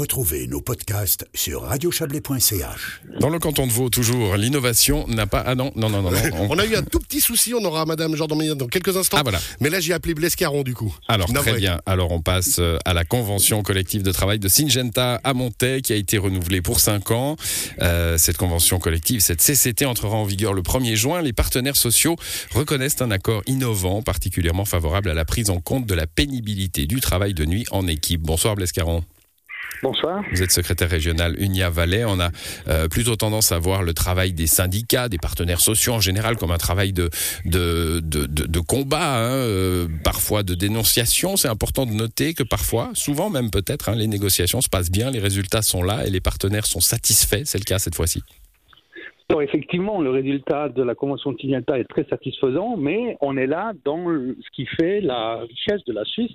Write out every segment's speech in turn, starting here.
Retrouvez nos podcasts sur radiochablais.ch. Dans le canton de Vaud, toujours, l'innovation n'a pas. Ah non, non, non, non. non, on- On a eu un tout petit souci, on aura Madame Jordan dans quelques instants. Ah, voilà. Mais là, j'ai appelé Blescaron du coup. Alors très bien. Alors on passe euh, à la convention collective de travail de Syngenta à Montaix qui a été renouvelée pour 5 ans. Euh, cette convention collective, cette CCT entrera en vigueur le 1er juin. Les partenaires sociaux reconnaissent un accord innovant, particulièrement favorable à la prise en compte de la pénibilité du travail de nuit en équipe. Bonsoir Blescaron. Bonsoir. Vous êtes secrétaire régional Unia Valais. On a euh, plutôt tendance à voir le travail des syndicats, des partenaires sociaux en général, comme un travail de, de, de, combat, hein, euh, parfois de dénonciation. C'est important de noter que parfois, souvent même peut-être, hein, les négociations se passent bien, les résultats sont là et les partenaires sont satisfaits. C'est le cas cette fois-ci. Effectivement, le résultat de la convention de est très satisfaisant, mais on est là dans ce qui fait la richesse de la Suisse,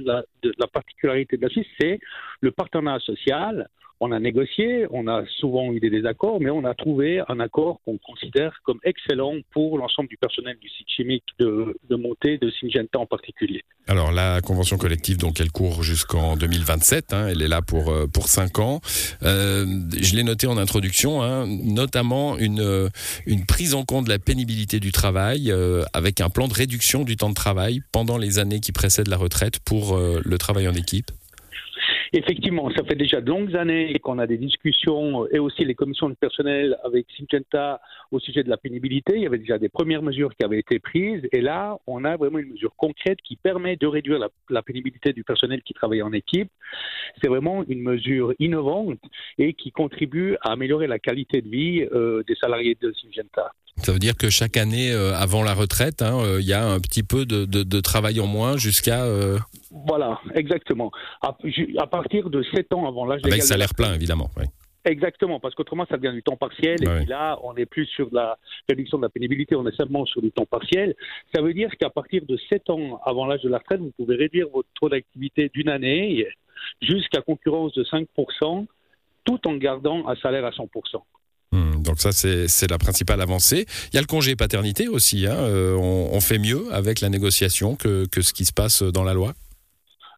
la, la particularité de la Suisse, c'est le partenariat social. On a négocié, on a souvent eu des désaccords, mais on a trouvé un accord qu'on considère comme excellent pour l'ensemble du personnel du site chimique de, de Montée, de Syngenta en particulier. Alors la convention collective, donc elle court jusqu'en 2027. hein, elle est là pour euh, pour cinq ans. Euh, je l'ai noté en introduction, hein, notamment une euh, une prise en compte de la pénibilité du travail avec un plan de réduction du temps de travail pendant les années qui précèdent la retraite pour le travail en équipe. Effectivement, ça fait déjà de longues années qu'on a des discussions euh, et aussi les commissions de personnel avec Syngenta au sujet de la pénibilité. Il y avait déjà des premières mesures qui avaient été prises et là, on a vraiment une mesure concrète qui permet de réduire la, pénibilité du personnel qui travaille en équipe. C'est vraiment une mesure innovante et qui contribue à améliorer la qualité de vie euh, des salariés de Syngenta. Ça veut dire que chaque année euh, avant la retraite, hein, il y a un petit peu de, travail en moins jusqu'à Voilà, exactement. À, partir de 7 ans avant l'âge légal avec salaire plein évidemment. oui. Exactement, parce qu'autrement, ça devient du temps partiel. Et puis là, on n'est plus sur la réduction de la pénibilité, on est simplement sur du temps partiel. Ça veut dire qu'à partir de 7 ans avant l'âge de la retraite, vous pouvez réduire votre taux d'activité d'une année jusqu'à concurrence de 5%, tout en gardant un salaire à 100%. Hum, donc ça, c'est c'est la principale avancée. Il y a le congé paternité aussi. hein, euh, on, on fait mieux avec la négociation que, que ce qui se passe dans la loi?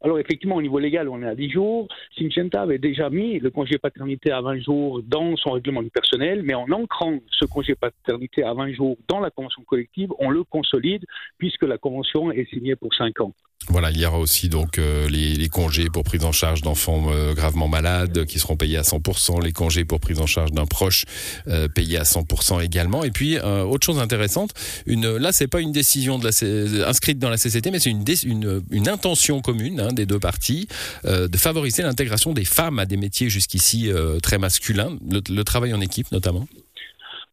Alors effectivement, au niveau légal, on est à 10 jours. Syngenta avait déjà mis le congé paternité à 20 jours dans son règlement du personnel, mais en ancrant ce congé paternité à 20 jours dans la convention collective, on le consolide puisque la convention est signée pour 5 ans. Voilà, il y aura aussi donc euh, les, congés pour prise en charge d'enfants euh, gravement malades qui seront payés à 100%, les congés pour prise en charge d'un proche euh, payés à 100% également. Et puis autre chose intéressante, une là c'est pas une décision de la inscrite dans la CCT, mais c'est une intention commune hein, des deux parties euh, de favoriser l'intégration des femmes à des métiers jusqu'ici euh, très masculins, le, travail en équipe notamment.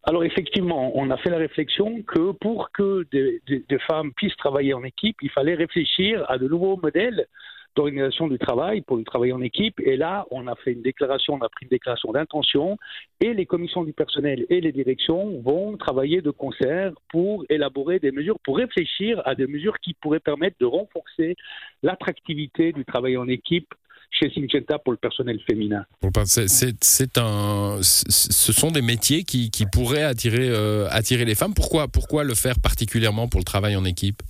Alors effectivement, on a fait la réflexion que pour que des femmes puissent travailler en équipe, il fallait réfléchir à de nouveaux modèles d'organisation du travail pour le travail en équipe. Et là, on a fait une déclaration, on a pris une déclaration d'intention, et les commissions du personnel et les directions vont travailler de concert pour élaborer des mesures, pour réfléchir à des mesures qui pourraient permettre de renforcer l'attractivité du travail en équipe chez Syngenta pour le personnel féminin. C'est- un, ce sont des métiers qui, qui pourraient attirer, euh, attirer les femmes. Pourquoi, pourquoi le faire particulièrement pour le travail en équipe?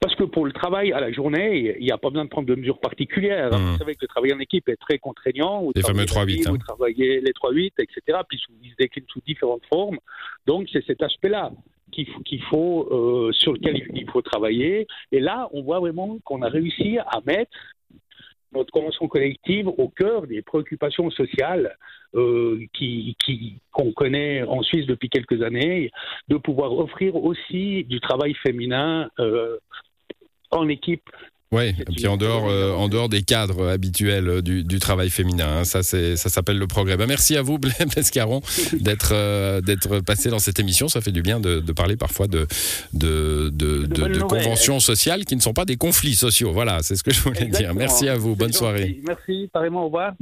Parce que pour le travail à la journée, il n'y a pas besoin de prendre de mesures particulières. Mhm. Vous savez que le travail en équipe est très contraignant. Vous Les fameux travaillez 3-8, la nuit, hein. Vous travaillez les 3-8, etc. Puis ils se déclinent sous différentes formes. Donc c'est cet aspect-là qu'il faut, euh, sur lequel il faut travailler. Et là, on voit vraiment qu'on a réussi à mettre notre convention collective au cœur des préoccupations sociales euh, qui, qui- qu'on connaît en Suisse depuis quelques années, de pouvoir offrir aussi du travail féminin euh, en équipe. Oui, et puis en dehors, euh, en dehors des cadres habituels euh, du, du travail féminin, hein, ça, c'est, ça s'appelle le progrès. Ben, merci à vous, Blaise Pescaron, d'être, euh, d'être passé dans cette émission. Ça fait du bien de, de parler parfois de, de, conventions sociales qui ne sont pas des conflits sociaux. Voilà, c'est ce que je voulais dire. Merci à vous. Bonne soirée. Merci, pareillement, au revoir.